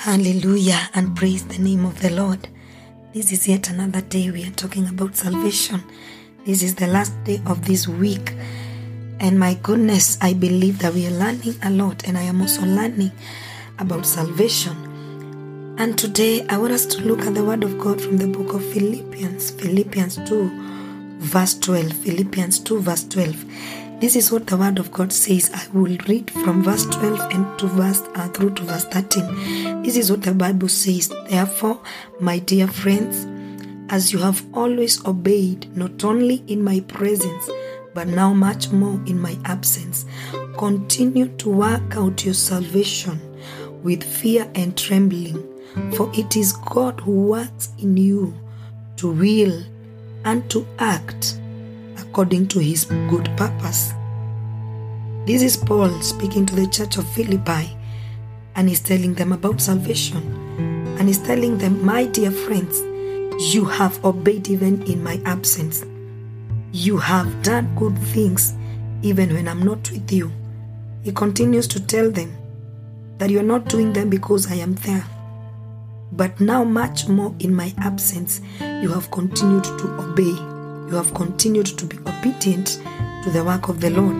Hallelujah and praise the name of the Lord. This is yet another day we are talking about salvation. This is the last day of this week. And my goodness, I believe that we are learning a lot, and I am also learning about salvation. And today I want us to look at the Word of God from the book of Philippians, Philippians 2, verse 12. Philippians 2, verse 12. This is what the Word of God says. I will read from verse 12 and to verse uh, through to verse 13. This is what the Bible says. Therefore, my dear friends, as you have always obeyed, not only in my presence, but now much more in my absence, continue to work out your salvation with fear and trembling, for it is God who works in you to will and to act according to his good purpose. This is Paul speaking to the church of Philippi, and he's telling them about salvation. And he's telling them, My dear friends, you have obeyed even in my absence. You have done good things even when I'm not with you. He continues to tell them that you're not doing them because I am there. But now, much more in my absence, you have continued to obey. You have continued to be obedient to the work of the Lord.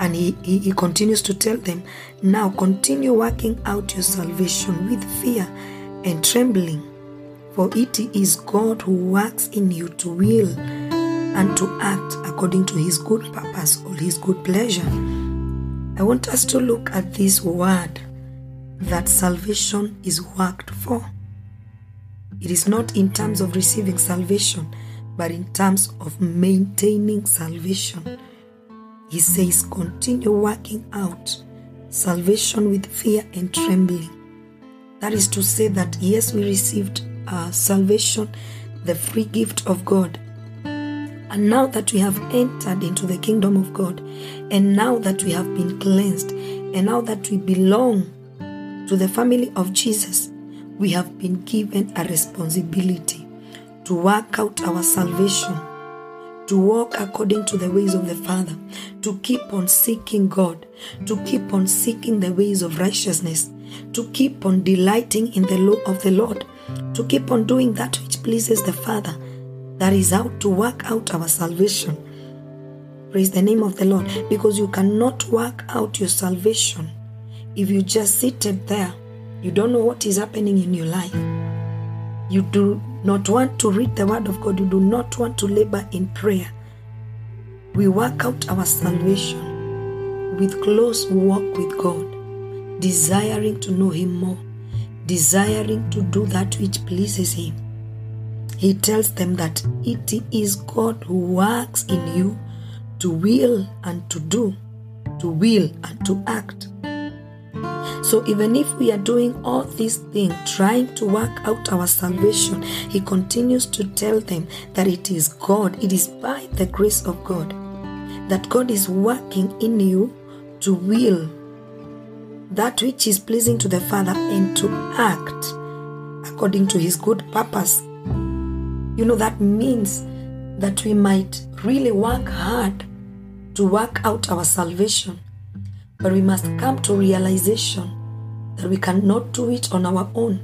And he, he, he continues to tell them, now continue working out your salvation with fear and trembling. For it is God who works in you to will and to act according to his good purpose or his good pleasure. I want us to look at this word that salvation is worked for. It is not in terms of receiving salvation, but in terms of maintaining salvation. He says, continue working out salvation with fear and trembling. That is to say that, yes, we received uh, salvation, the free gift of God. And now that we have entered into the kingdom of God, and now that we have been cleansed, and now that we belong to the family of Jesus, we have been given a responsibility to work out our salvation, to walk according to the ways of the Father, to keep on seeking God, to keep on seeking the ways of righteousness, to keep on delighting in the law of the Lord, to keep on doing that which pleases the Father, that is out to work out our salvation. Praise the name of the Lord, because you cannot work out your salvation if you just seated there. You don't know what is happening in your life. You do not want to read the Word of God. You do not want to labor in prayer. We work out our salvation with close walk with God, desiring to know Him more, desiring to do that which pleases Him. He tells them that it is God who works in you to will and to do, to will and to act. So even if we are doing all these things, trying to work out our salvation, he continues to tell them that it is God, it is by the grace of God, that God is working in you to will that which is pleasing to the Father and to act according to his good purpose. You know, that means that we might really work hard to work out our salvation, but we must come to realization that we cannot do it on our own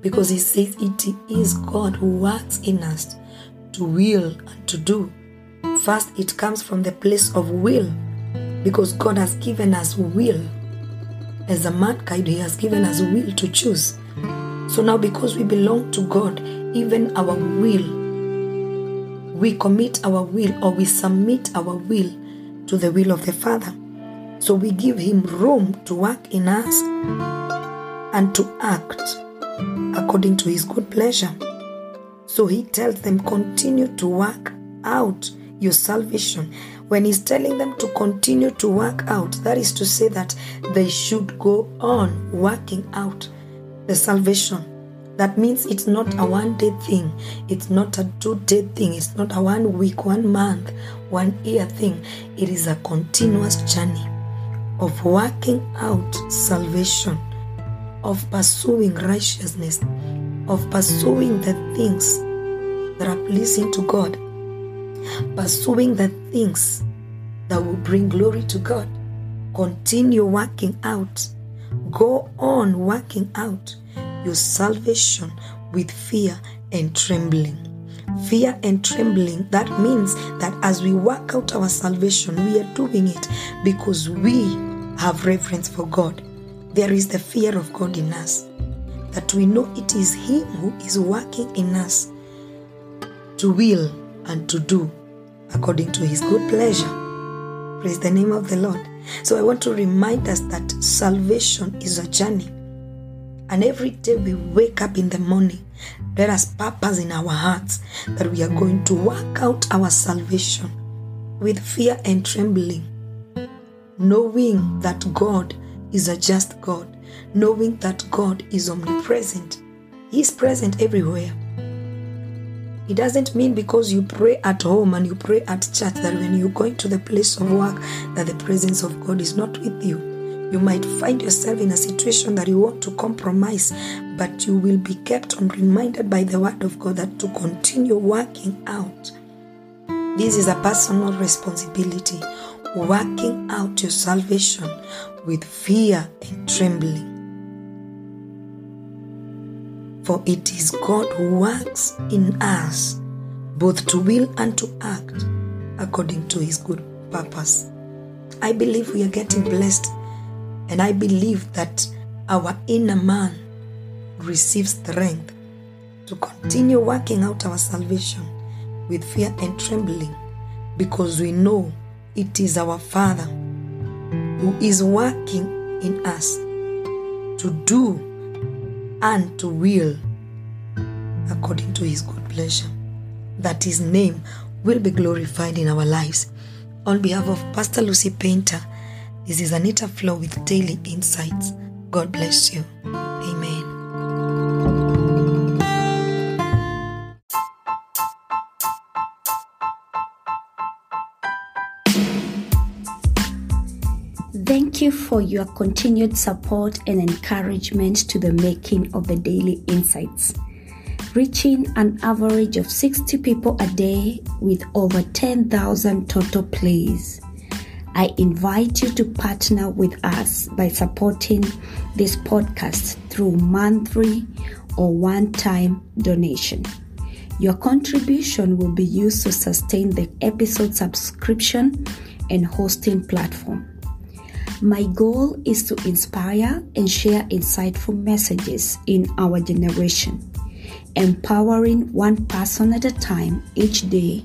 because he says it is God who works in us to will and to do. First, it comes from the place of will because God has given us will. As a mankind, He has given us will to choose. So now, because we belong to God, even our will, we commit our will or we submit our will to the will of the Father. So we give Him room to work in us and to act according to His good pleasure. So He tells them, continue to work out your salvation. When He's telling them to continue to work out, that is to say that they should go on working out the salvation. That means it's not a one day thing, it's not a two day thing, it's not a one week, one month, one year thing. It is a continuous journey of working out salvation, of pursuing righteousness, of pursuing the things that are pleasing to God, pursuing the things that will bring glory to God. Continue working out Go on working out your salvation with fear and trembling. Fear and trembling, that means that as we work out our salvation, we are doing it because we have reverence for God. There is the fear of God in us, that we know it is Him who is working in us to will and to do according to His good pleasure. Praise the name of the Lord. So I want to remind us that salvation is a journey. And every day we wake up in the morning, there is purpose in our hearts that we are going to work out our salvation with fear and trembling, knowing that God is a just God, knowing that God is omnipresent. He is present everywhere. It doesn't mean because you pray at home and you pray at church that when you go into the place of work that the presence of God is not with you. You might find yourself in a situation that you want to compromise, but you will be kept on reminded by the word of God that to continue working out. This is a personal responsibility, working out your salvation with fear and trembling. For it is God who works in us both to will and to act according to his good purpose. I believe we are getting blessed, and I believe that our inner man receives strength to continue working out our salvation with fear and trembling because we know it is our Father who is working in us to do and to will according to his good pleasure, that his name will be glorified in our lives. On behalf of Pastor Lucy Painter, this is Anita Flow with Daily Insights. God bless you. Amen. Thank you for your continued support and encouragement to the making of the Daily Insights. Reaching an average of 60 people a day with over 10,000 total plays. I invite you to partner with us by supporting this podcast through monthly or one time donation. Your contribution will be used to sustain the episode subscription and hosting platform. My goal is to inspire and share insightful messages in our generation, empowering one person at a time each day